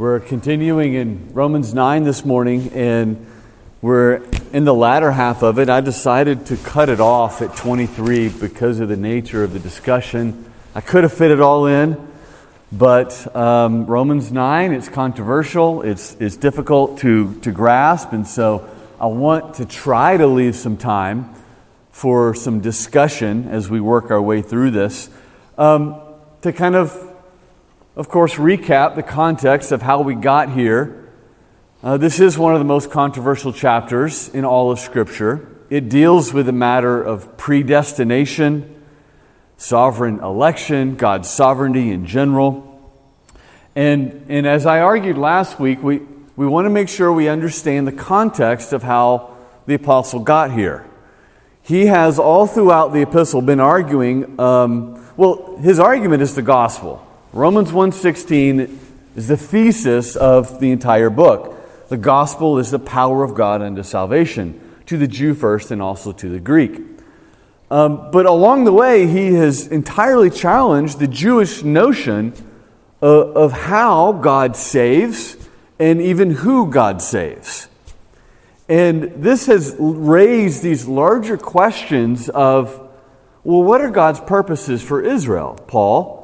We're continuing in Romans 9 this morning, and we're in the latter half of it. I decided to cut it off at 23 because of the nature of the discussion. I could have fit it all in, but um, Romans 9, it's controversial, it's, it's difficult to, to grasp, and so I want to try to leave some time for some discussion as we work our way through this. Um, to kind of of course, recap the context of how we got here. Uh, this is one of the most controversial chapters in all of Scripture. It deals with the matter of predestination, sovereign election, God's sovereignty in general. And, and as I argued last week, we, we want to make sure we understand the context of how the apostle got here. He has all throughout the epistle been arguing, um, well, his argument is the gospel. Romans 1:16 is the thesis of the entire book. The gospel is the power of God unto salvation, to the Jew first and also to the Greek. Um, but along the way, he has entirely challenged the Jewish notion of, of how God saves and even who God saves. And this has raised these larger questions of, well, what are God's purposes for Israel, Paul?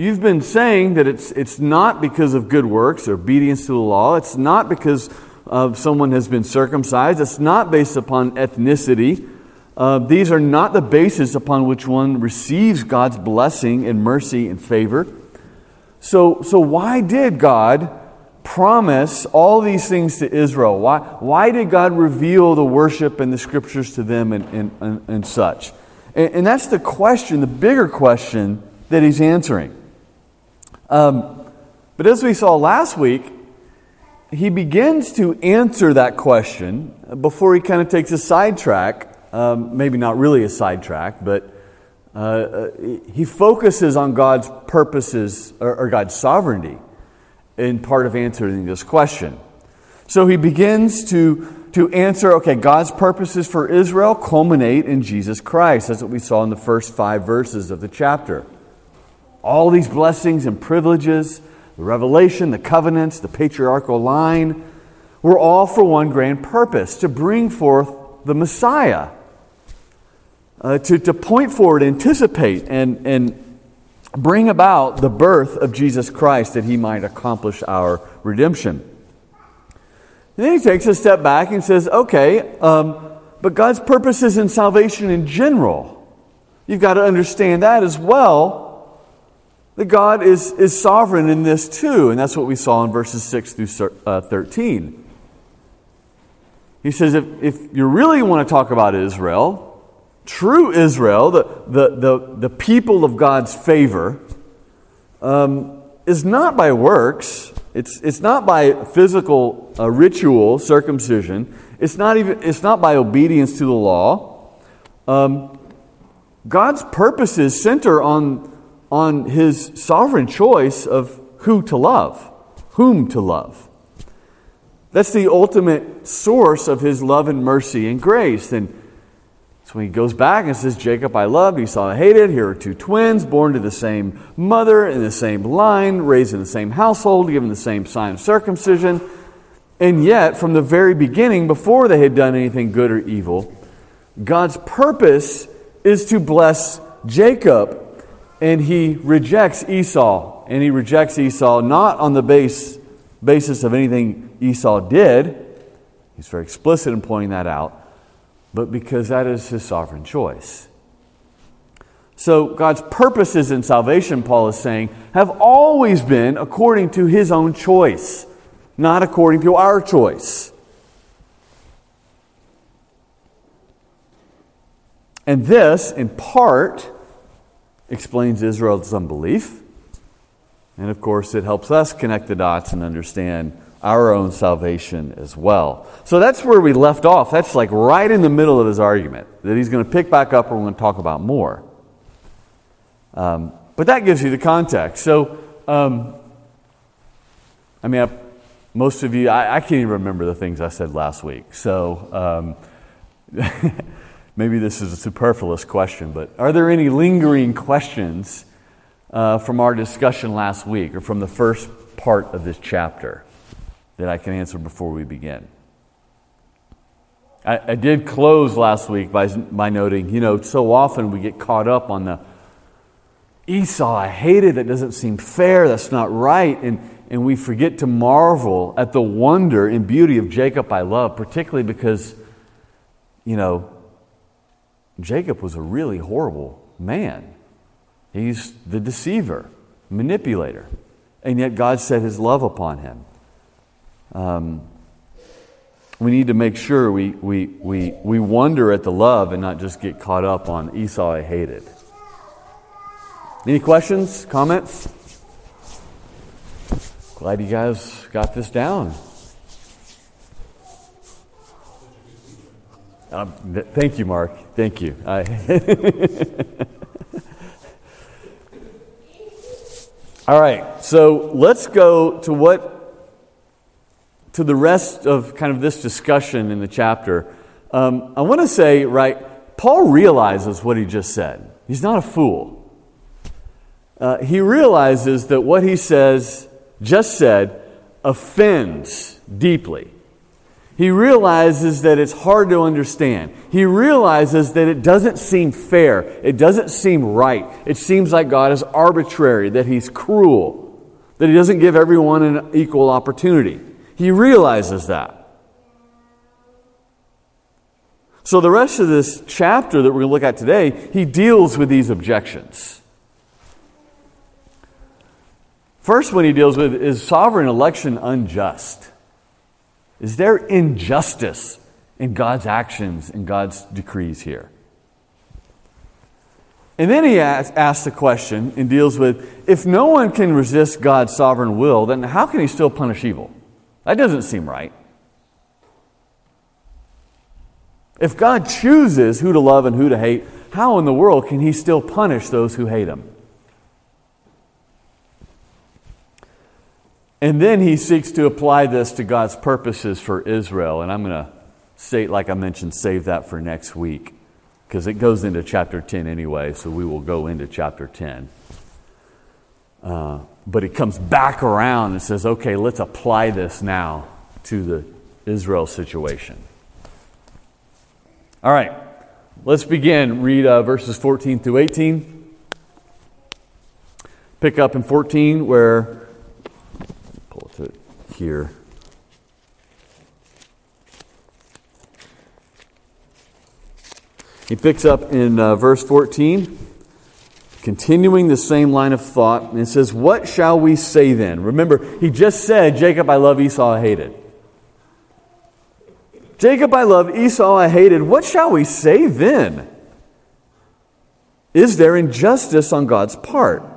You've been saying that it's, it's not because of good works or obedience to the law. It's not because of someone has been circumcised. It's not based upon ethnicity. Uh, these are not the basis upon which one receives God's blessing and mercy and favor. So, so why did God promise all these things to Israel? Why, why did God reveal the worship and the scriptures to them and, and, and, and such? And, and that's the question, the bigger question that he's answering. Um, but as we saw last week, he begins to answer that question before he kind of takes a sidetrack. Um, maybe not really a sidetrack, but uh, uh, he focuses on God's purposes or, or God's sovereignty in part of answering this question. So he begins to, to answer okay, God's purposes for Israel culminate in Jesus Christ. That's what we saw in the first five verses of the chapter. All these blessings and privileges, the revelation, the covenants, the patriarchal line, were all for one grand purpose to bring forth the Messiah, uh, to, to point forward, anticipate, and, and bring about the birth of Jesus Christ that he might accomplish our redemption. And then he takes a step back and says, okay, um, but God's purposes in salvation in general, you've got to understand that as well that God is, is sovereign in this too. And that's what we saw in verses 6 through uh, 13. He says, if, if you really want to talk about Israel, true Israel, the, the, the, the people of God's favor, um, is not by works. It's, it's not by physical uh, ritual circumcision. It's not, even, it's not by obedience to the law. Um, God's purposes center on on his sovereign choice of who to love, whom to love. That's the ultimate source of his love and mercy and grace. And so when he goes back and says, Jacob I loved, Esau I hated, here are two twins born to the same mother in the same line, raised in the same household, given the same sign of circumcision. And yet, from the very beginning, before they had done anything good or evil, God's purpose is to bless Jacob and he rejects Esau. And he rejects Esau not on the base, basis of anything Esau did, he's very explicit in pointing that out, but because that is his sovereign choice. So, God's purposes in salvation, Paul is saying, have always been according to his own choice, not according to our choice. And this, in part, explains Israel's unbelief. And of course, it helps us connect the dots and understand our own salvation as well. So that's where we left off. That's like right in the middle of his argument that he's going to pick back up and we're going to talk about more. Um, but that gives you the context. So, um, I mean, I, most of you, I, I, can't even remember the things I said last week. So, um, Maybe this is a superfluous question, but are there any lingering questions uh, from our discussion last week or from the first part of this chapter that I can answer before we begin. I, I did close last week by, by noting, you know, so often we get caught up on the Esau, I hate it, that doesn't seem fair, that's not right. And, and we forget to marvel at the wonder and beauty of Jacob I love, particularly because, you know, Jacob was a really horrible man. He's the deceiver, manipulator. And yet God set his love upon him. Um, we need to make sure we, we, we, we wonder at the love and not just get caught up on Esau I hated. Any questions, comments? Glad you guys got this down. Um, th- thank you, Mark. Thank you. I All right, so let's go to what to the rest of kind of this discussion in the chapter. Um, I want to say, right, Paul realizes what he just said. He's not a fool. Uh, he realizes that what he says, just said, offends deeply. He realizes that it's hard to understand. He realizes that it doesn't seem fair. It doesn't seem right. It seems like God is arbitrary, that He's cruel, that He doesn't give everyone an equal opportunity. He realizes that. So, the rest of this chapter that we're going to look at today, he deals with these objections. First one he deals with is sovereign election unjust? Is there injustice in God's actions and God's decrees here? And then he asks, asks the question and deals with if no one can resist God's sovereign will, then how can he still punish evil? That doesn't seem right. If God chooses who to love and who to hate, how in the world can he still punish those who hate him? And then he seeks to apply this to God's purposes for Israel. And I'm going to say, like I mentioned, save that for next week because it goes into chapter 10 anyway, so we will go into chapter 10. Uh, but it comes back around and says, okay, let's apply this now to the Israel situation. All right, let's begin. Read uh, verses 14 through 18. Pick up in 14 where here. He picks up in uh, verse 14, continuing the same line of thought, and says, What shall we say then? Remember, he just said, Jacob I love, Esau I hated. Jacob I love, Esau I hated. What shall we say then? Is there injustice on God's part?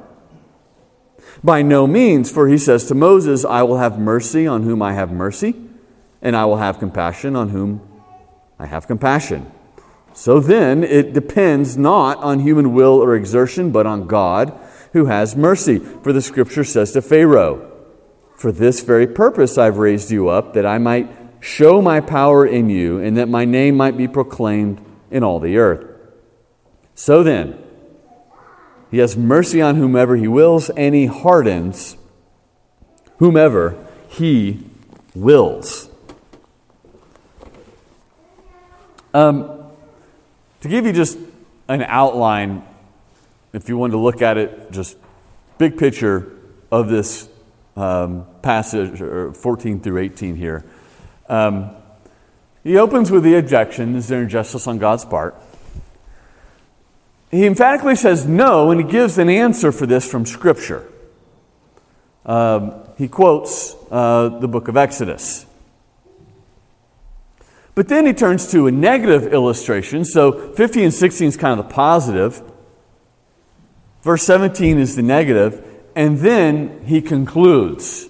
By no means, for he says to Moses, I will have mercy on whom I have mercy, and I will have compassion on whom I have compassion. So then, it depends not on human will or exertion, but on God who has mercy. For the scripture says to Pharaoh, For this very purpose I've raised you up, that I might show my power in you, and that my name might be proclaimed in all the earth. So then, he has mercy on whomever he wills, and he hardens whomever he wills. Um, to give you just an outline, if you want to look at it, just big picture of this um, passage, or 14 through 18 here. Um, he opens with the objection Is there injustice on God's part? He emphatically says no, and he gives an answer for this from Scripture. Um, he quotes uh, the book of Exodus. But then he turns to a negative illustration. So 15 and 16 is kind of the positive, verse 17 is the negative. and then he concludes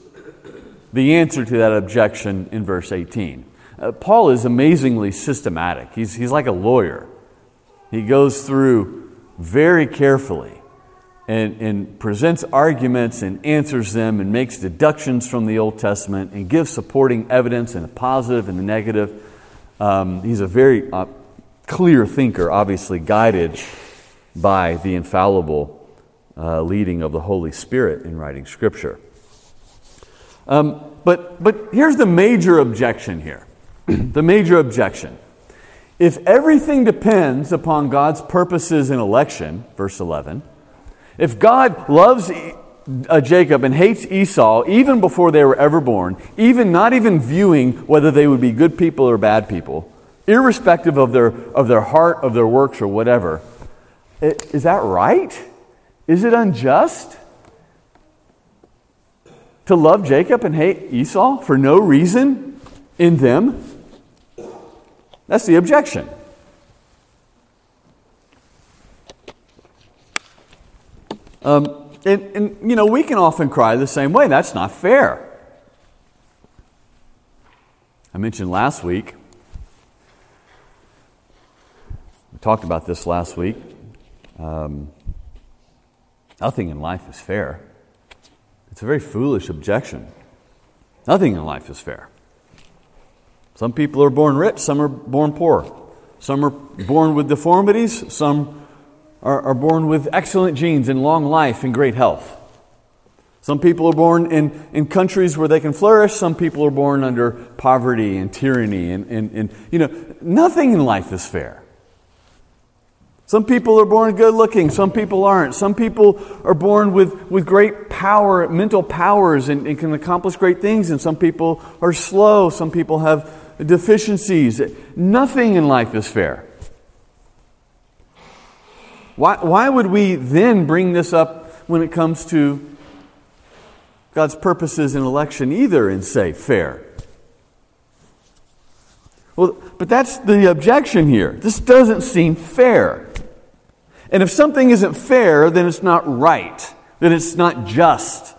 the answer to that objection in verse 18. Uh, Paul is amazingly systematic, he's, he's like a lawyer. He goes through very carefully and, and presents arguments and answers them and makes deductions from the Old Testament and gives supporting evidence in the positive and the negative. Um, he's a very uh, clear thinker, obviously guided by the infallible uh, leading of the Holy Spirit in writing Scripture. Um, but, but here's the major objection here. the major objection. If everything depends upon God's purposes in election, verse 11, if God loves uh, Jacob and hates Esau even before they were ever born, even not even viewing whether they would be good people or bad people, irrespective of their, of their heart, of their works, or whatever, is that right? Is it unjust to love Jacob and hate Esau for no reason in them? That's the objection. Um, and, and, you know, we can often cry the same way. That's not fair. I mentioned last week, we talked about this last week. Um, nothing in life is fair. It's a very foolish objection. Nothing in life is fair. Some people are born rich, some are born poor. Some are born with deformities, some are, are born with excellent genes and long life and great health. Some people are born in, in countries where they can flourish. Some people are born under poverty and tyranny. And, and, and, you know, nothing in life is fair. Some people are born good looking. Some people aren't. Some people are born with, with great power, mental powers, and, and can accomplish great things. And some people are slow. Some people have deficiencies. Nothing in life is fair. Why, why would we then bring this up when it comes to God's purposes in election either and say fair? Well, but that's the objection here. This doesn't seem fair. And if something isn't fair, then it's not right, then it's not just.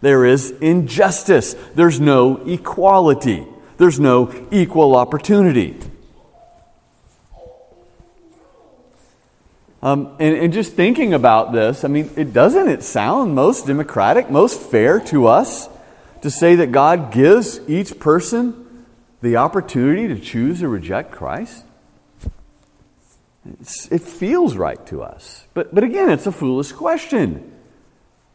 There is injustice, there's no equality, there's no equal opportunity. Um, and, and just thinking about this, I mean, it doesn't it sound most democratic, most fair to us to say that God gives each person the opportunity to choose or reject Christ? It's, it feels right to us. But, but again, it's a foolish question.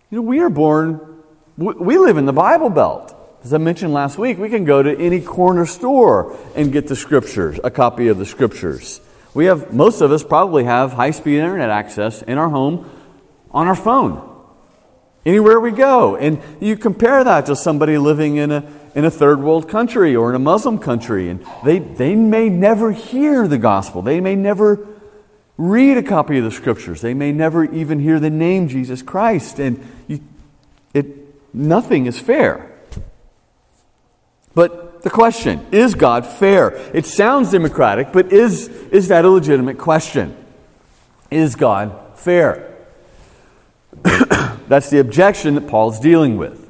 You know, we are born, we, we live in the Bible Belt. As I mentioned last week, we can go to any corner store and get the scriptures, a copy of the scriptures. We have, most of us probably have high speed internet access in our home on our phone. Anywhere we go. And you compare that to somebody living in a, in a third world country or in a Muslim country, and they, they may never hear the gospel. They may never read a copy of the scriptures. They may never even hear the name Jesus Christ. And you, it, nothing is fair. But the question is God fair? It sounds democratic, but is, is that a legitimate question? Is God fair? That's the objection that Paul's dealing with.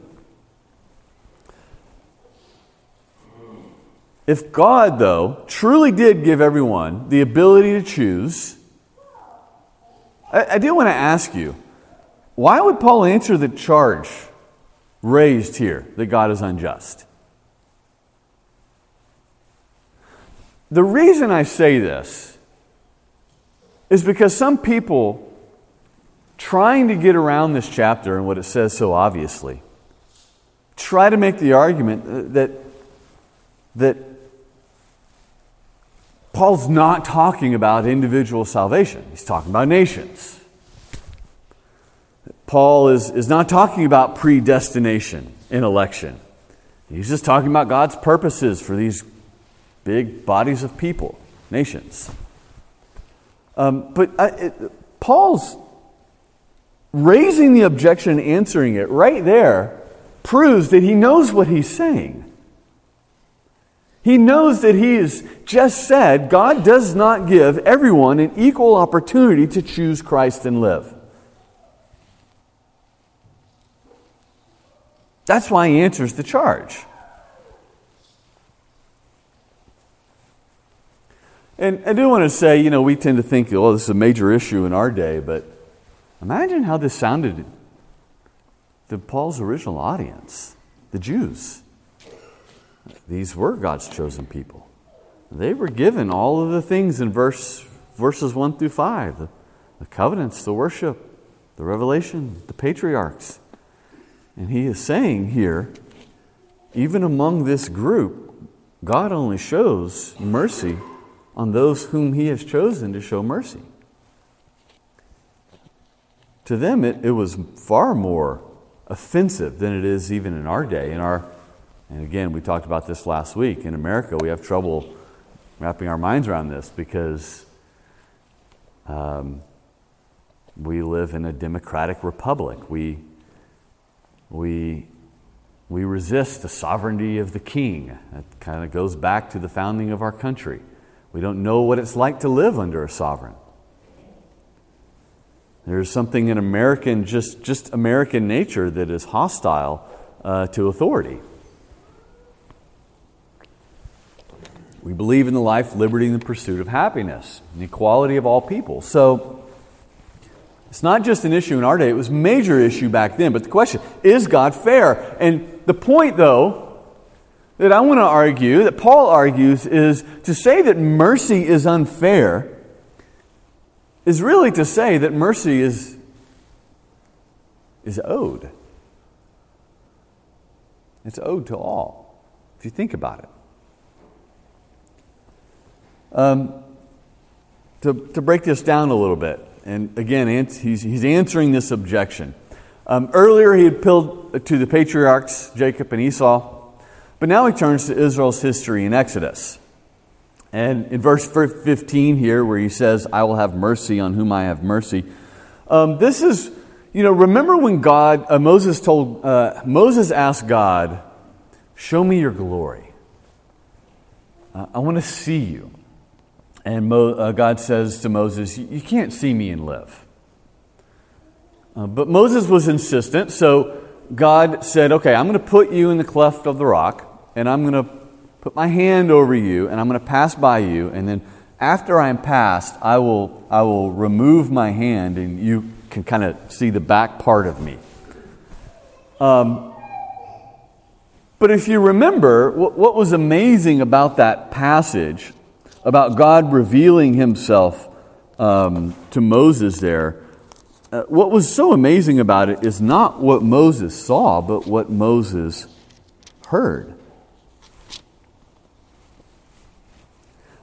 If God, though, truly did give everyone the ability to choose, I, I do want to ask you why would Paul answer the charge raised here that God is unjust? The reason I say this is because some people trying to get around this chapter and what it says so obviously try to make the argument uh, that that Paul's not talking about individual salvation. He's talking about nations. Paul is, is not talking about predestination in election. He's just talking about God's purposes for these big bodies of people, nations. Um, but I, it, Paul's raising the objection and answering it right there proves that he knows what he's saying. He knows that he has just said God does not give everyone an equal opportunity to choose Christ and live. That's why he answers the charge. And I do want to say, you know, we tend to think, oh, this is a major issue in our day, but imagine how this sounded to Paul's original audience, the Jews. These were God's chosen people. They were given all of the things in verse, verses 1 through 5 the, the covenants, the worship, the revelation, the patriarchs. And he is saying here even among this group, God only shows mercy on those whom He has chosen to show mercy. To them, it, it was far more offensive than it is even in our day. In our, and again, we talked about this last week. In America, we have trouble wrapping our minds around this because um, we live in a democratic republic. We, we, we resist the sovereignty of the king. That kind of goes back to the founding of our country. We don't know what it's like to live under a sovereign. There's something in American, just, just American nature that is hostile uh, to authority. We believe in the life, liberty, and the pursuit of happiness, and equality of all people. So it's not just an issue in our day, it was a major issue back then. But the question is God fair? And the point, though, that I want to argue, that Paul argues, is to say that mercy is unfair is really to say that mercy is, is owed. It's owed to all, if you think about it. Um, to, to break this down a little bit, and again, he's, he's answering this objection. Um, earlier, he appealed to the patriarchs, Jacob and Esau, but now he turns to Israel's history in Exodus. And in verse 15 here, where he says, I will have mercy on whom I have mercy, um, this is, you know, remember when God, uh, Moses told, uh, Moses asked God, Show me your glory. I want to see you. And Mo, uh, God says to Moses, You can't see me and live. Uh, but Moses was insistent, so God said, Okay, I'm going to put you in the cleft of the rock, and I'm going to put my hand over you, and I'm going to pass by you, and then after I'm past, I will, I will remove my hand, and you can kind of see the back part of me. Um, but if you remember, what, what was amazing about that passage about God revealing himself um, to Moses there, uh, what was so amazing about it is not what Moses saw, but what Moses heard.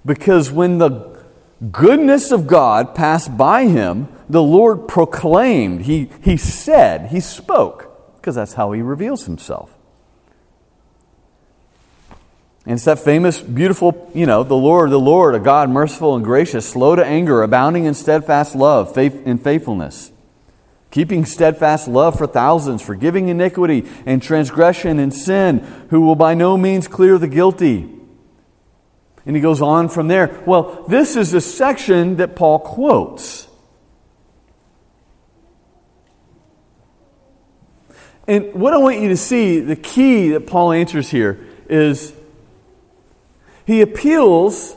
Because when the goodness of God passed by him, the Lord proclaimed, he, he said, he spoke, because that's how he reveals himself. And it's that famous, beautiful, you know, the Lord, the Lord, a God merciful and gracious, slow to anger, abounding in steadfast love, faith in faithfulness, keeping steadfast love for thousands, forgiving iniquity and transgression and sin, who will by no means clear the guilty. And he goes on from there. Well, this is the section that Paul quotes. And what I want you to see, the key that Paul answers here is he appeals,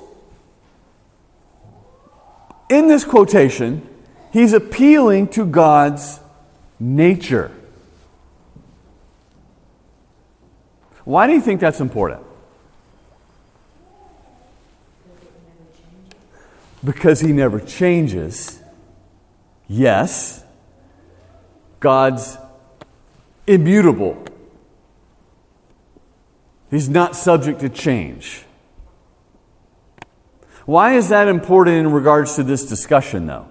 in this quotation, he's appealing to God's nature. Why do you think that's important? Because he never changes. Yes, God's immutable. He's not subject to change. Why is that important in regards to this discussion, though?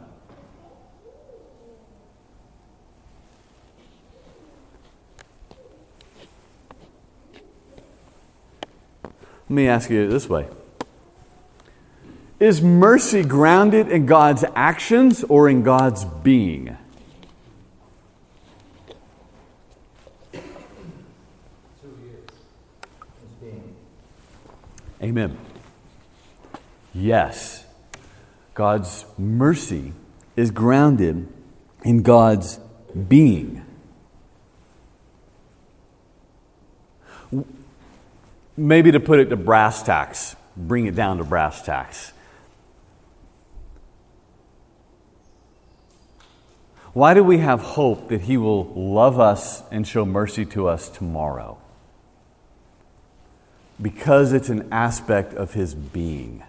Let me ask you this way Is mercy grounded in God's actions or in God's being? Amen. Yes, God's mercy is grounded in God's being. Maybe to put it to brass tacks, bring it down to brass tacks. Why do we have hope that He will love us and show mercy to us tomorrow? Because it's an aspect of His being.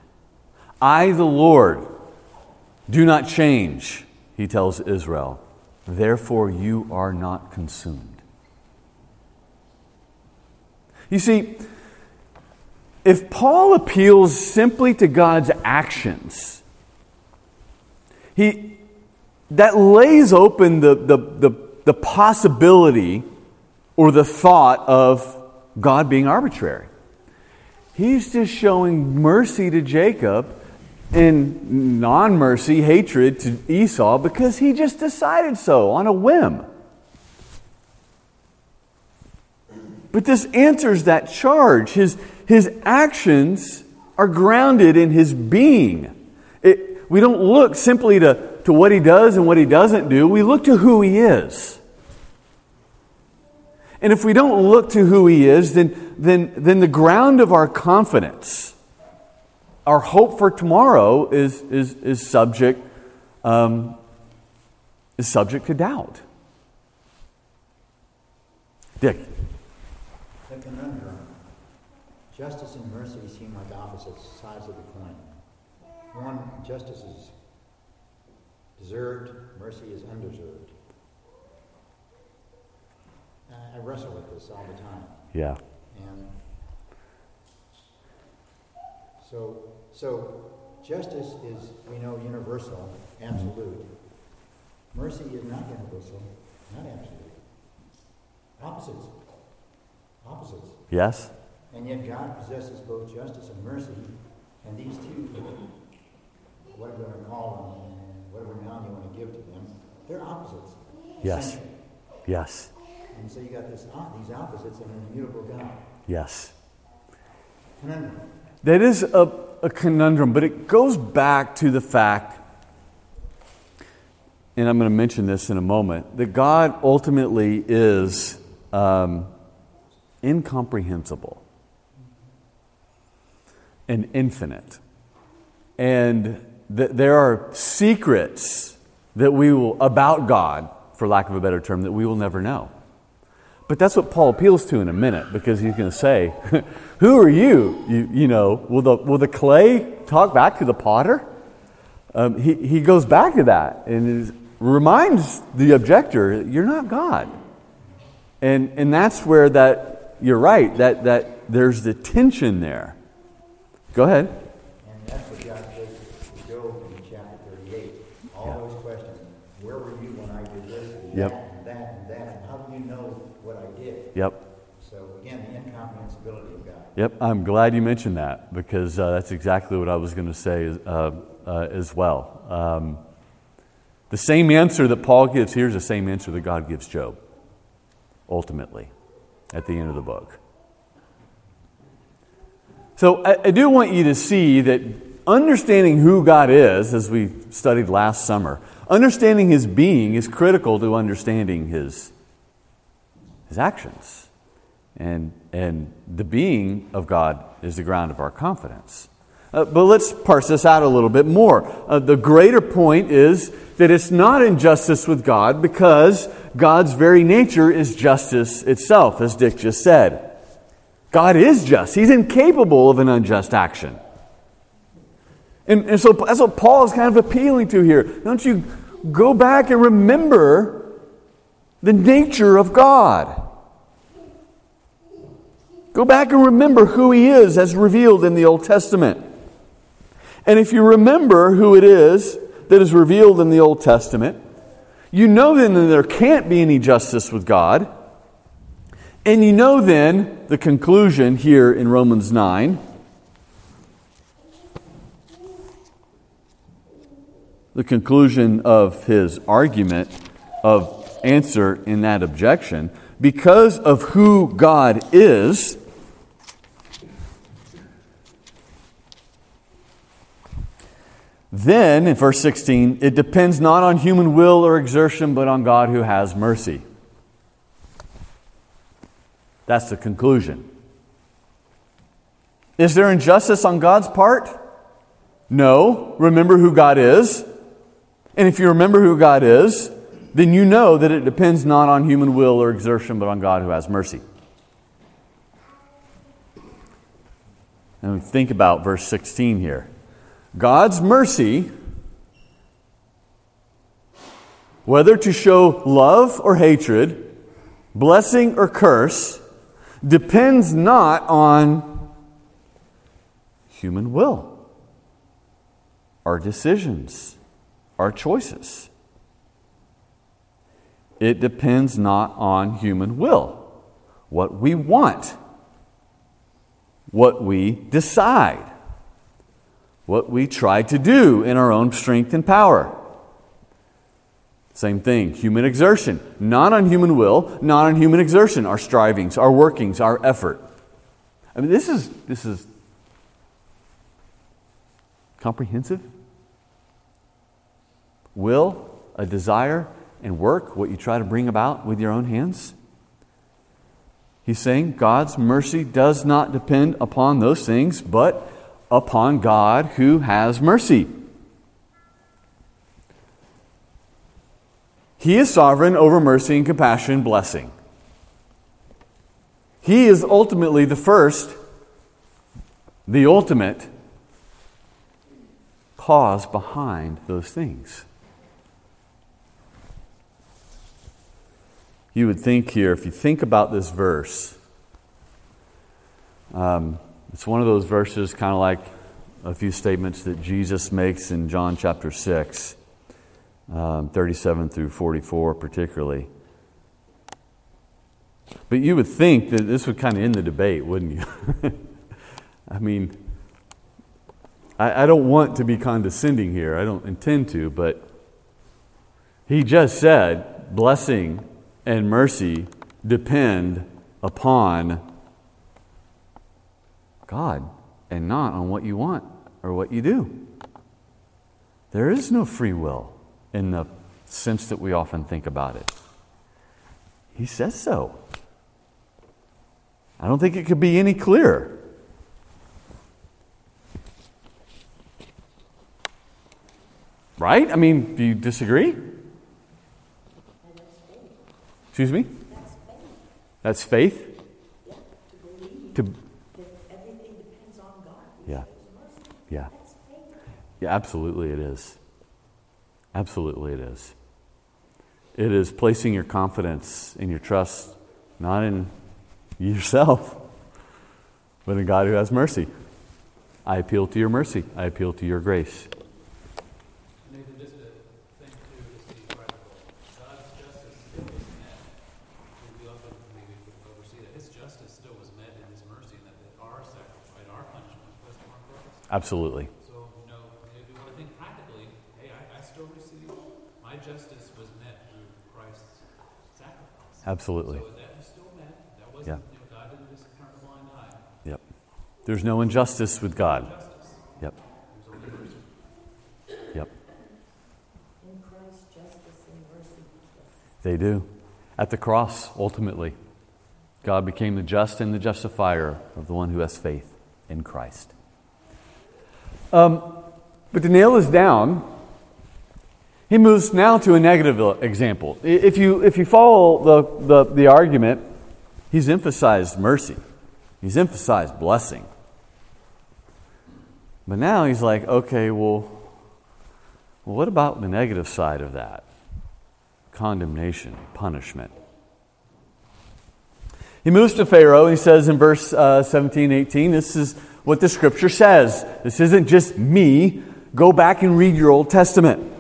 I, the Lord, do not change, he tells Israel. Therefore, you are not consumed. You see, if Paul appeals simply to God's actions, he, that lays open the, the, the, the possibility or the thought of God being arbitrary. He's just showing mercy to Jacob and non mercy, hatred to Esau because he just decided so on a whim. But this answers that charge. His, his actions are grounded in his being. It, we don't look simply to, to what he does and what he doesn't do, we look to who he is. And if we don't look to who he is, then, then, then the ground of our confidence, our hope for tomorrow, is, is, is, subject, um, is subject to doubt. Dick. The conundrum. Justice and mercy seem like opposite sides of the coin. One, justice is deserved, mercy is undeserved. I wrestle with this all the time. Yeah. And so, so justice is, we know, universal, absolute. Mercy is not universal, not absolute. Opposites. Opposites. Yes. And yet God possesses both justice and mercy, and these two, whatever you want to call them, whatever noun you want to give to them, they're opposites. Yes. Yes. And so you got this, these opposites in an immutable God. Yes. Conundrum. That is a, a conundrum, but it goes back to the fact, and I'm going to mention this in a moment, that God ultimately is um, incomprehensible and infinite. And that there are secrets that we will, about God, for lack of a better term, that we will never know. But that's what Paul appeals to in a minute because he's going to say, Who are you? you? You know, will the, will the clay talk back to the potter? Um, he, he goes back to that and reminds the objector, You're not God. And, and that's where that, you're right, that, that there's the tension there. Go ahead. And that's what God says to Job in chapter 38. All yeah. those questions. Where were you when I did this and yep. that and that and that? How do you know what I did? Yep. So again, the incomprehensibility of God. Yep, I'm glad you mentioned that because uh, that's exactly what I was going to say uh, uh, as well. Um, the same answer that Paul gives here is the same answer that God gives Job, ultimately, at the end of the book. So I, I do want you to see that understanding who God is, as we studied last summer, understanding his being is critical to understanding his, his actions. And, and the being of God is the ground of our confidence. Uh, but let's parse this out a little bit more. Uh, the greater point is that it's not injustice with God because God's very nature is justice itself, as Dick just said. God is just, He's incapable of an unjust action. And, and so that's what Paul is kind of appealing to here. Don't you go back and remember the nature of God. Go back and remember who He is as revealed in the Old Testament. And if you remember who it is that is revealed in the Old Testament, you know then that there can't be any justice with God and you know then the conclusion here in Romans 9. The conclusion of his argument of answer in that objection. Because of who God is, then, in verse 16, it depends not on human will or exertion, but on God who has mercy. That's the conclusion. Is there injustice on God's part? No. Remember who God is. And if you remember who God is, then you know that it depends not on human will or exertion, but on God who has mercy. And think about verse 16 here. God's mercy, whether to show love or hatred, blessing or curse, depends not on human will, our decisions, our choices. It depends not on human will, what we want, what we decide, what we try to do in our own strength and power. Same thing, human exertion. Not on human will, not on human exertion, our strivings, our workings, our effort. I mean, this is, this is comprehensive. Will, a desire, and work, what you try to bring about with your own hands. He's saying God's mercy does not depend upon those things, but upon God who has mercy. He is sovereign over mercy and compassion, blessing. He is ultimately the first, the ultimate cause behind those things. You would think here, if you think about this verse, um, it's one of those verses kind of like a few statements that Jesus makes in John chapter 6 um, 37 through 44, particularly. But you would think that this would kind of end the debate, wouldn't you? I mean, I, I don't want to be condescending here. I don't intend to, but he just said blessing and mercy depend upon God and not on what you want or what you do. There is no free will in the sense that we often think about it. He says so. I don't think it could be any clearer. Right? I mean, do you disagree? Excuse me? That's faith. That's faith? Yeah, to, to, yeah. Yeah. Yeah, absolutely it is. Absolutely, it is. It is placing your confidence and your trust not in yourself, but in God who has mercy. I appeal to your mercy, I appeal to your grace. Absolutely. so no if you want to think practically hey i still receive my justice was met through Absolutely. yeah. Yep. There's no injustice with God. Yep. Yep. In Christ, justice and mercy. They do. At the cross, ultimately, God became the just and the justifier of the one who has faith in Christ. Um, but to nail this down, he moves now to a negative example. If you, if you follow the, the, the argument, he's emphasized mercy, he's emphasized blessing. But now he's like, okay, well what about the negative side of that? Condemnation, punishment. He moves to Pharaoh. He says in verse uh, 17, 18, this is what the scripture says. This isn't just me. Go back and read your Old Testament.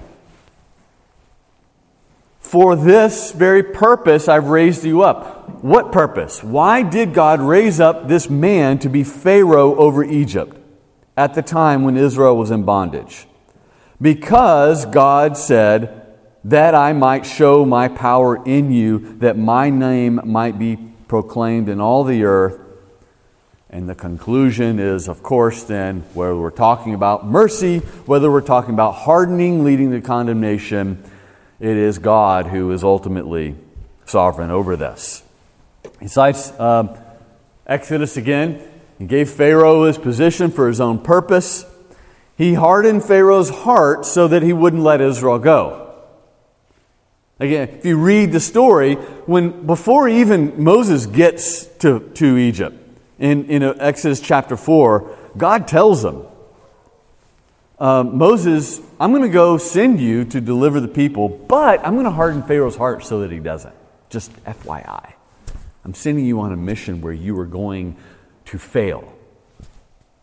For this very purpose I've raised you up. What purpose? Why did God raise up this man to be Pharaoh over Egypt at the time when Israel was in bondage? Because God said, That I might show my power in you, that my name might be proclaimed in all the earth. And the conclusion is, of course, then, whether we're talking about mercy, whether we're talking about hardening leading to condemnation, it is God who is ultimately sovereign over this. He cites um, Exodus again. He gave Pharaoh his position for his own purpose. He hardened Pharaoh's heart so that he wouldn't let Israel go. Again, if you read the story, when before even Moses gets to, to Egypt, in, in Exodus chapter 4, God tells him, uh, Moses, I'm going to go send you to deliver the people, but I'm going to harden Pharaoh's heart so that he doesn't. Just FYI. I'm sending you on a mission where you are going to fail.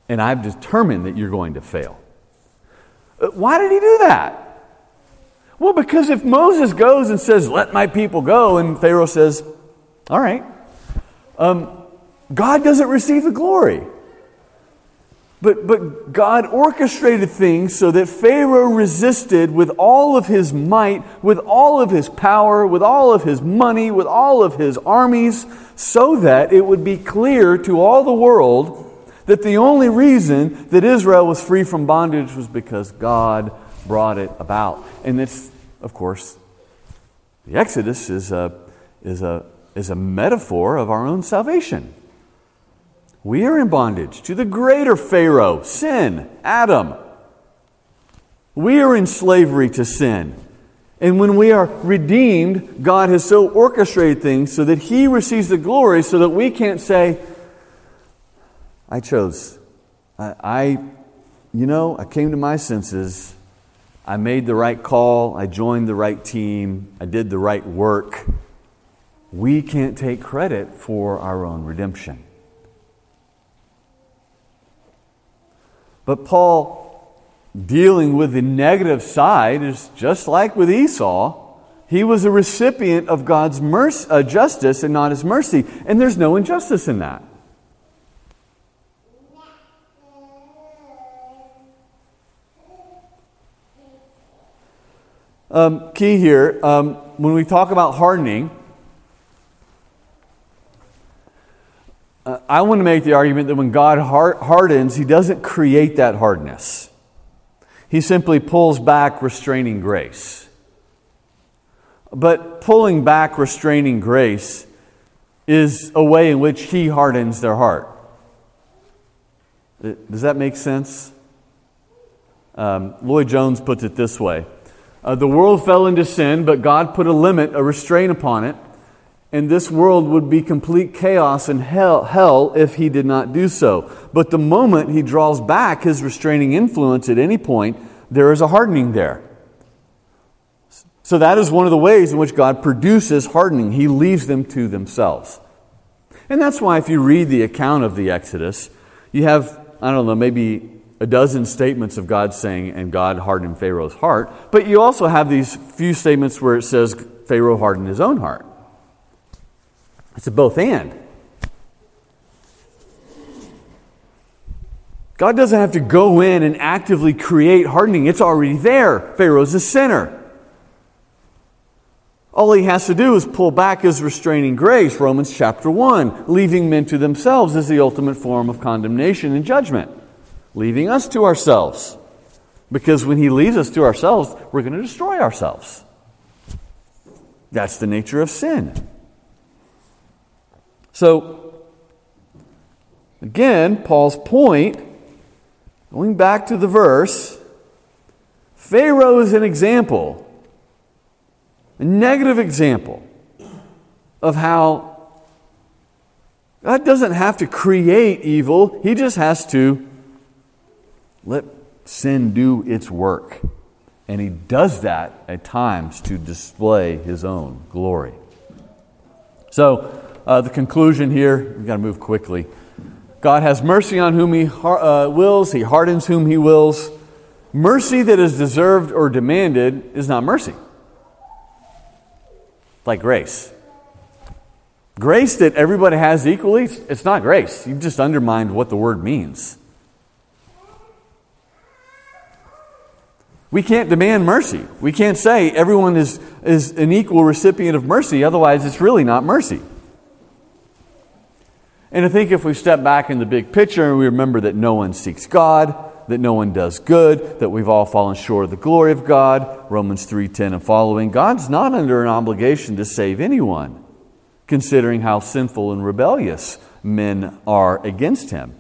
And I've determined that you're going to fail. Uh, why did he do that? Well, because if Moses goes and says, Let my people go, and Pharaoh says, All right, um, God doesn't receive the glory. But, but God orchestrated things so that Pharaoh resisted with all of his might, with all of his power, with all of his money, with all of his armies, so that it would be clear to all the world that the only reason that Israel was free from bondage was because God brought it about. And it's, of course, the Exodus is a, is a, is a metaphor of our own salvation. We are in bondage to the greater Pharaoh, sin, Adam. We are in slavery to sin. And when we are redeemed, God has so orchestrated things so that He receives the glory so that we can't say, I chose. I, I, you know, I came to my senses. I made the right call. I joined the right team. I did the right work. We can't take credit for our own redemption. But Paul, dealing with the negative side, is just like with Esau. He was a recipient of God's mercy, uh, justice and not his mercy. And there's no injustice in that. Um, key here, um, when we talk about hardening, Uh, I want to make the argument that when God hardens, He doesn't create that hardness. He simply pulls back restraining grace. But pulling back restraining grace is a way in which He hardens their heart. Uh, does that make sense? Um, Lloyd Jones puts it this way uh, The world fell into sin, but God put a limit, a restraint upon it and this world would be complete chaos and hell, hell if he did not do so. But the moment he draws back his restraining influence at any point, there is a hardening there. So that is one of the ways in which God produces hardening. He leaves them to themselves. And that's why, if you read the account of the Exodus, you have, I don't know, maybe a dozen statements of God saying, and God hardened Pharaoh's heart. But you also have these few statements where it says Pharaoh hardened his own heart. It's a both and. God doesn't have to go in and actively create hardening, it's already there. Pharaoh's a sinner. All he has to do is pull back his restraining grace, Romans chapter 1. Leaving men to themselves is the ultimate form of condemnation and judgment, leaving us to ourselves. Because when he leaves us to ourselves, we're going to destroy ourselves. That's the nature of sin. So, again, Paul's point, going back to the verse, Pharaoh is an example, a negative example of how God doesn't have to create evil, He just has to let sin do its work. And He does that at times to display His own glory. So, uh, the conclusion here. We've got to move quickly. God has mercy on whom He uh, wills, He hardens whom He wills. Mercy that is deserved or demanded is not mercy. Like grace. Grace that everybody has equally, it's not grace. You've just undermined what the word means. We can't demand mercy. We can't say everyone is, is an equal recipient of mercy, otherwise, it's really not mercy. And I think if we step back in the big picture and we remember that no one seeks God, that no one does good, that we've all fallen short of the glory of God, Romans 3:10 and following, God's not under an obligation to save anyone, considering how sinful and rebellious men are against him.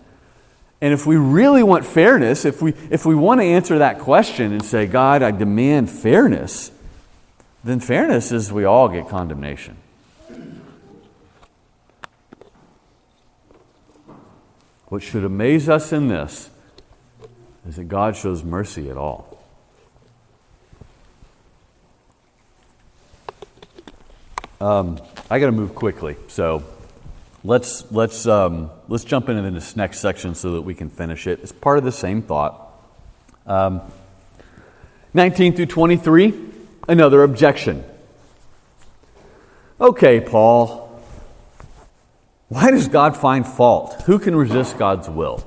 And if we really want fairness, if we, if we want to answer that question and say, God, I demand fairness, then fairness is we all get condemnation. What should amaze us in this is that God shows mercy at all. Um, I got to move quickly, so let's, let's, um, let's jump into this next section so that we can finish it. It's part of the same thought. Um, 19 through 23, another objection. Okay, Paul, why does God find fault? Who can resist God's will?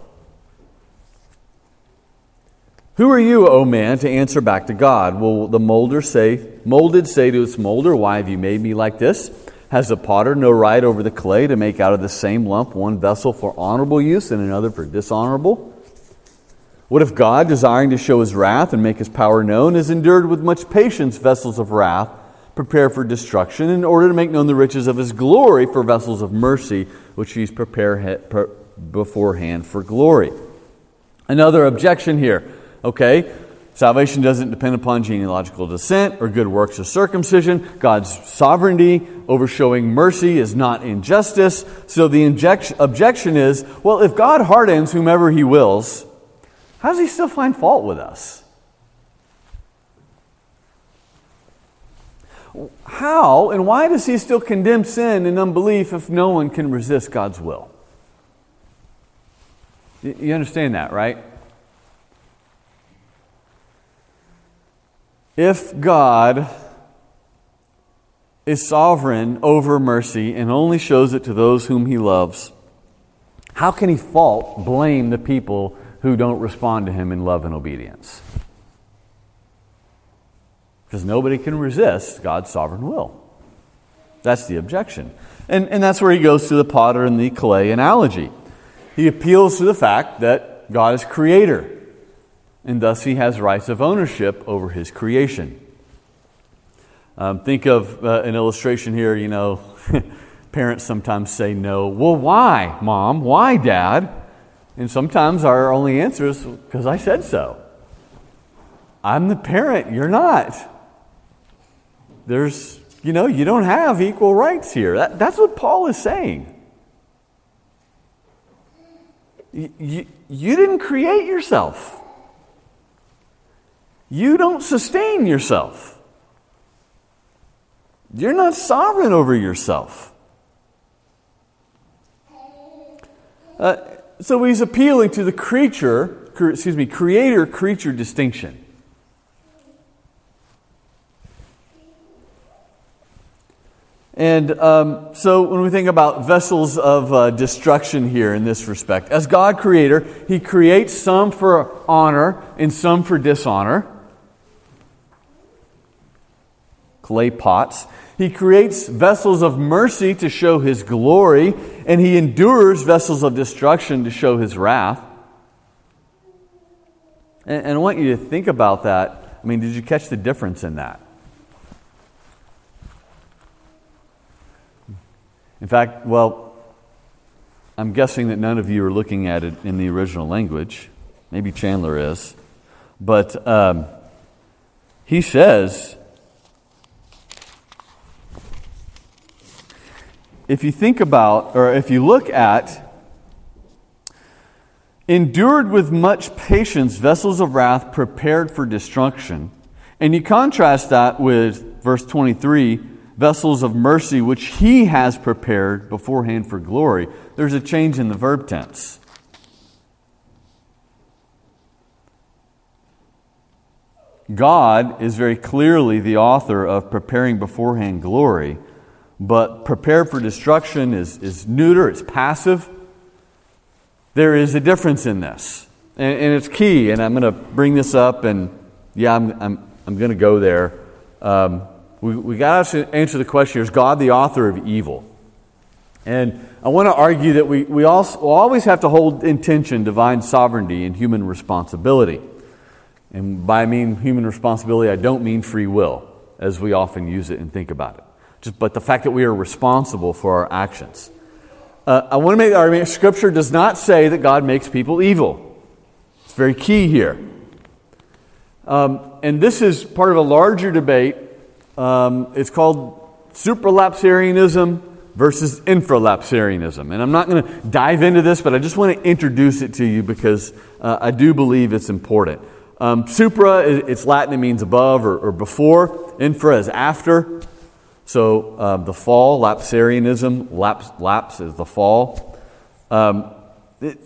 Who are you, O man, to answer back to God? Will the molder say, molded say to its molder, Why have you made me like this? Has the potter no right over the clay to make out of the same lump one vessel for honorable use and another for dishonorable? What if God, desiring to show his wrath and make his power known, has endured with much patience vessels of wrath prepared for destruction, in order to make known the riches of his glory for vessels of mercy, which he's prepared beforehand for glory? Another objection here. Okay, Salvation doesn't depend upon genealogical descent or good works of circumcision. God's sovereignty over showing mercy is not injustice. So the injection, objection is well, if God hardens whomever he wills, how does he still find fault with us? How and why does he still condemn sin and unbelief if no one can resist God's will? You understand that, right? If God is sovereign over mercy and only shows it to those whom he loves, how can he fault, blame the people who don't respond to him in love and obedience? Because nobody can resist God's sovereign will. That's the objection. And, and that's where he goes to the potter and the clay analogy. He appeals to the fact that God is creator and thus he has rights of ownership over his creation. Um, think of uh, an illustration here, you know, parents sometimes say no. Well, why, mom? Why, dad? And sometimes our only answer is because I said so. I'm the parent, you're not. There's, you know, you don't have equal rights here. That, that's what Paul is saying. You, you, you didn't create yourself. You don't sustain yourself. You're not sovereign over yourself. Uh, so he's appealing to the creature, excuse me, creator creature distinction. And um, so when we think about vessels of uh, destruction here in this respect, as God creator, he creates some for honor and some for dishonor. Clay pots. He creates vessels of mercy to show his glory, and he endures vessels of destruction to show his wrath. And, and I want you to think about that. I mean, did you catch the difference in that? In fact, well, I'm guessing that none of you are looking at it in the original language. Maybe Chandler is. But um, he says, if you think about, or if you look at, endured with much patience vessels of wrath prepared for destruction, and you contrast that with verse 23 vessels of mercy which he has prepared beforehand for glory, there's a change in the verb tense. God is very clearly the author of preparing beforehand glory. But prepared for destruction is, is neuter, it's passive. There is a difference in this. And, and it's key, and I'm going to bring this up, and yeah, I'm, I'm, I'm going to go there. Um, we we got to answer the question is God the author of evil? And I want to argue that we, we also, always have to hold in tension divine sovereignty and human responsibility. And by I mean human responsibility, I don't mean free will, as we often use it and think about it but the fact that we are responsible for our actions. Uh, I want to make the argument Scripture does not say that God makes people evil. It's very key here. Um, and this is part of a larger debate. Um, it's called supralapsarianism versus infralapsarianism. And I'm not going to dive into this, but I just want to introduce it to you because uh, I do believe it's important. Um, supra, its Latin, it means above or, or before. Infra is after. So uh, the fall, lapsarianism, lapse, lapse is the fall. Um, it,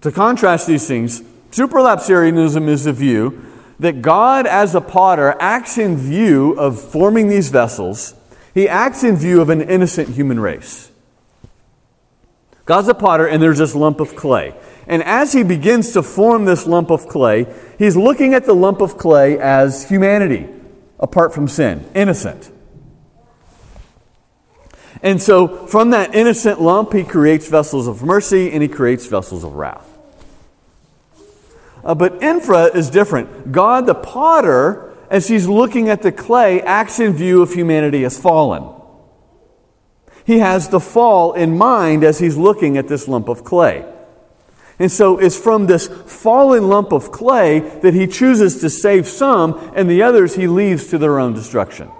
to contrast these things, supralapsarianism is the view that God, as a potter, acts in view of forming these vessels. He acts in view of an innocent human race. God's a potter, and there's this lump of clay. And as he begins to form this lump of clay, he's looking at the lump of clay as humanity, apart from sin, innocent. And so, from that innocent lump, he creates vessels of mercy and he creates vessels of wrath. Uh, but infra is different. God, the potter, as he's looking at the clay, acts in view of humanity as fallen. He has the fall in mind as he's looking at this lump of clay. And so it's from this fallen lump of clay that he chooses to save some, and the others he leaves to their own destruction.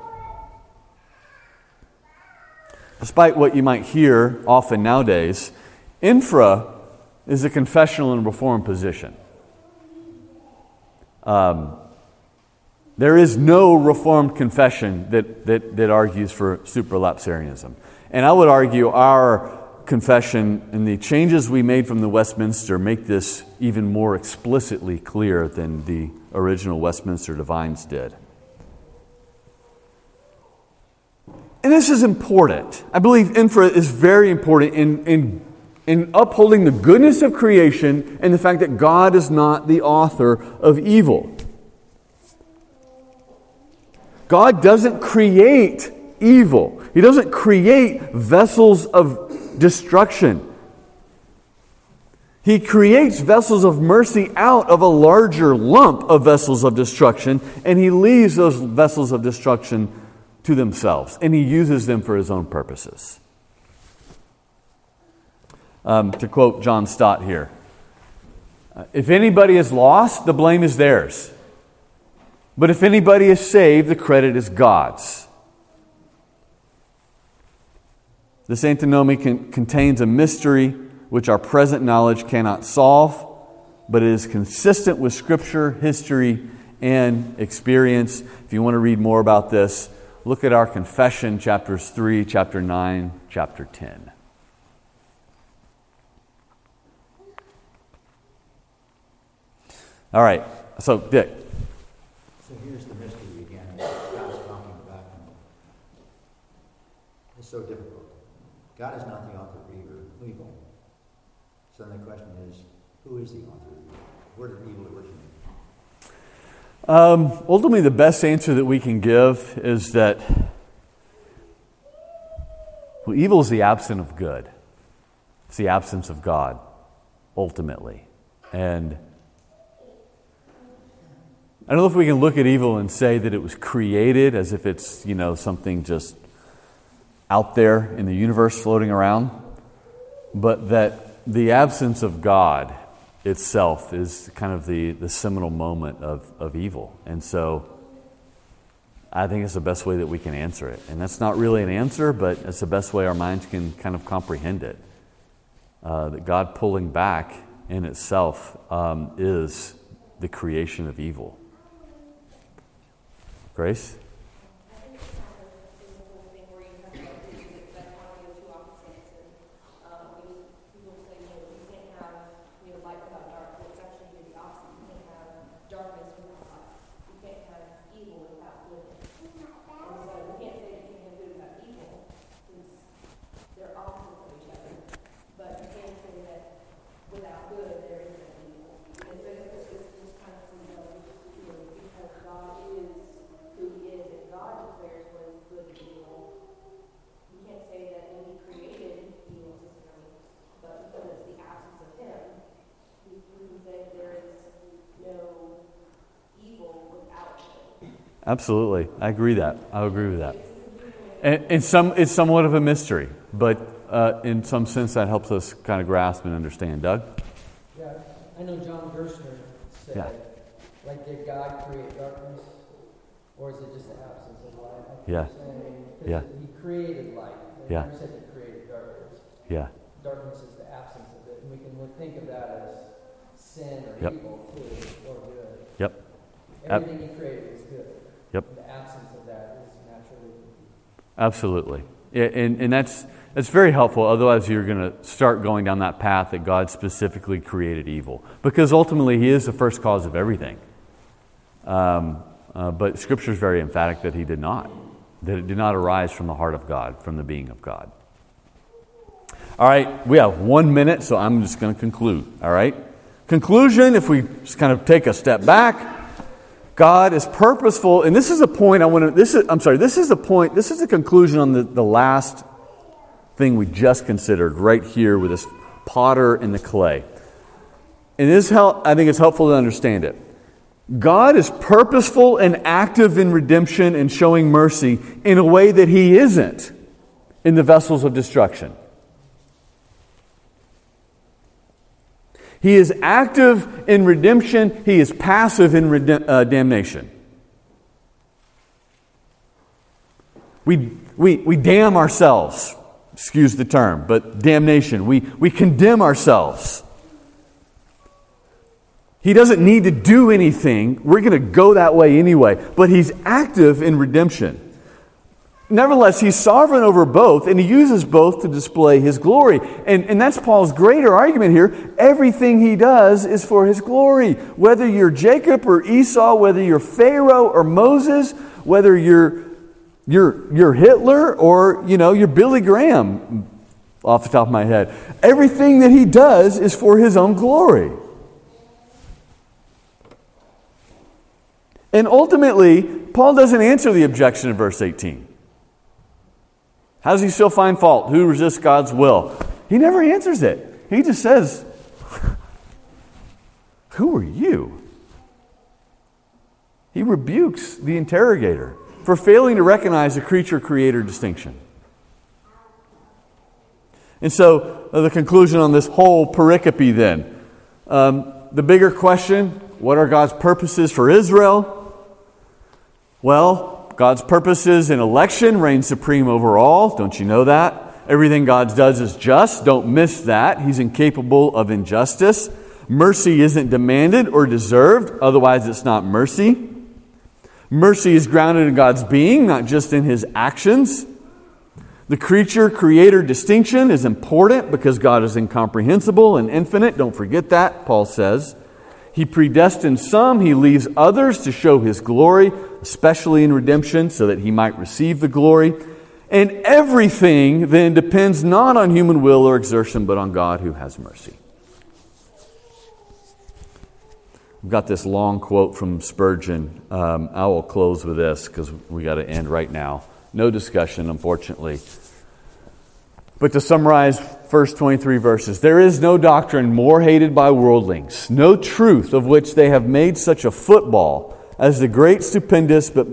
Despite what you might hear often nowadays, infra is a confessional and reform position. Um, there is no Reformed confession that, that, that argues for supralapsarianism. And I would argue our confession and the changes we made from the Westminster make this even more explicitly clear than the original Westminster Divines did. And this is important. I believe infra is very important in, in, in upholding the goodness of creation and the fact that God is not the author of evil. God doesn't create evil, He doesn't create vessels of destruction. He creates vessels of mercy out of a larger lump of vessels of destruction, and He leaves those vessels of destruction to themselves, and he uses them for his own purposes. Um, to quote John Stott here uh, If anybody is lost, the blame is theirs. But if anybody is saved, the credit is God's. This antinomy con- contains a mystery which our present knowledge cannot solve, but it is consistent with Scripture, history, and experience. If you want to read more about this, look at our confession, chapters 3, chapter 9, chapter 10. All right, so Dick. So here's the mystery again. God's talking about It's so difficult. God is not the author of evil. So then the question is, who is the author of evil? Where did evil originate? Um, ultimately, the best answer that we can give is that well, evil is the absence of good. It's the absence of God, ultimately. And I don't know if we can look at evil and say that it was created as if it's, you know, something just out there in the universe floating around, but that the absence of God itself is kind of the, the seminal moment of, of evil. And so I think it's the best way that we can answer it. And that's not really an answer, but it's the best way our minds can kind of comprehend it. Uh, that God pulling back in itself um, is the creation of evil. Grace? Absolutely. I agree that. I agree with that. And, and some, it's somewhat of a mystery, but uh, in some sense that helps us kind of grasp and understand. Doug? Yeah, I know John Gerstner said, yeah. like, did God create darkness, or is it just the absence of light? yeah. yeah. He created light. He yeah. never said he created darkness. Yeah. Darkness is the absence of it. And we can think of that as sin or yep. evil, too, or good. Yep. Everything he created is good. Yep. The absence of that is naturally Absolutely. And, and that's, that's very helpful. Otherwise, you're going to start going down that path that God specifically created evil. Because ultimately, He is the first cause of everything. Um, uh, but Scripture is very emphatic that He did not, that it did not arise from the heart of God, from the being of God. All right, we have one minute, so I'm just going to conclude. All right? Conclusion, if we just kind of take a step back, God is purposeful, and this is a point I want to, this is, I'm sorry, this is a point, this is a conclusion on the, the last thing we just considered right here with this potter and the clay. And this help, I think it's helpful to understand it. God is purposeful and active in redemption and showing mercy in a way that He isn't in the vessels of destruction. He is active in redemption, he is passive in redem- uh, damnation. We, we, we damn ourselves, excuse the term, but damnation. We, we condemn ourselves. He doesn't need to do anything. We're going to go that way anyway. But he's active in redemption. Nevertheless, he's sovereign over both, and he uses both to display his glory. And, and that's Paul's greater argument here. Everything he does is for his glory. Whether you're Jacob or Esau, whether you're Pharaoh or Moses, whether you're, you're, you're Hitler or, you know, you're Billy Graham, off the top of my head. Everything that he does is for his own glory. And ultimately, Paul doesn't answer the objection in verse 18. How does he still find fault? Who resists God's will? He never answers it. He just says, Who are you? He rebukes the interrogator for failing to recognize the creature creator distinction. And so, uh, the conclusion on this whole pericope then um, the bigger question what are God's purposes for Israel? Well, God's purposes in election reign supreme over all. Don't you know that? Everything God does is just. Don't miss that. He's incapable of injustice. Mercy isn't demanded or deserved, otherwise, it's not mercy. Mercy is grounded in God's being, not just in his actions. The creature creator distinction is important because God is incomprehensible and infinite. Don't forget that, Paul says. He predestines some, he leaves others to show his glory, especially in redemption, so that he might receive the glory. And everything then depends not on human will or exertion, but on God who has mercy. I've got this long quote from Spurgeon. Um, I will close with this because we got to end right now. No discussion, unfortunately. But to summarize first 23 verses, there is no doctrine more hated by worldlings, no truth of which they have made such a football as the great, stupendous, but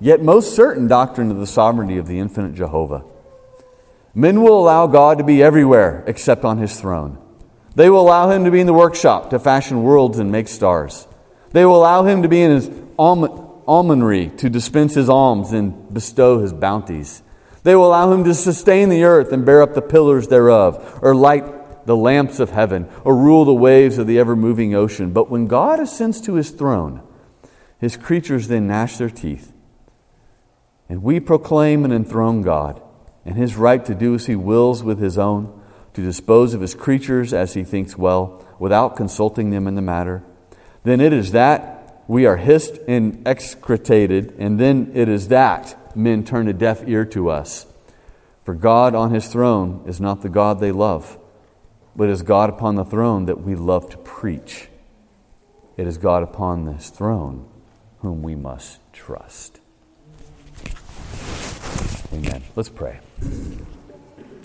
yet most certain doctrine of the sovereignty of the infinite Jehovah. Men will allow God to be everywhere except on his throne. They will allow him to be in the workshop to fashion worlds and make stars. They will allow him to be in his almonry to dispense his alms and bestow his bounties. They will allow him to sustain the earth and bear up the pillars thereof, or light the lamps of heaven, or rule the waves of the ever moving ocean. But when God ascends to his throne, his creatures then gnash their teeth. And we proclaim and enthrone God and his right to do as he wills with his own, to dispose of his creatures as he thinks well, without consulting them in the matter. Then it is that we are hissed and excreted, and then it is that men turn a deaf ear to us. For God on his throne is not the God they love, but is God upon the throne that we love to preach. It is God upon this throne whom we must trust. Amen. Let's pray.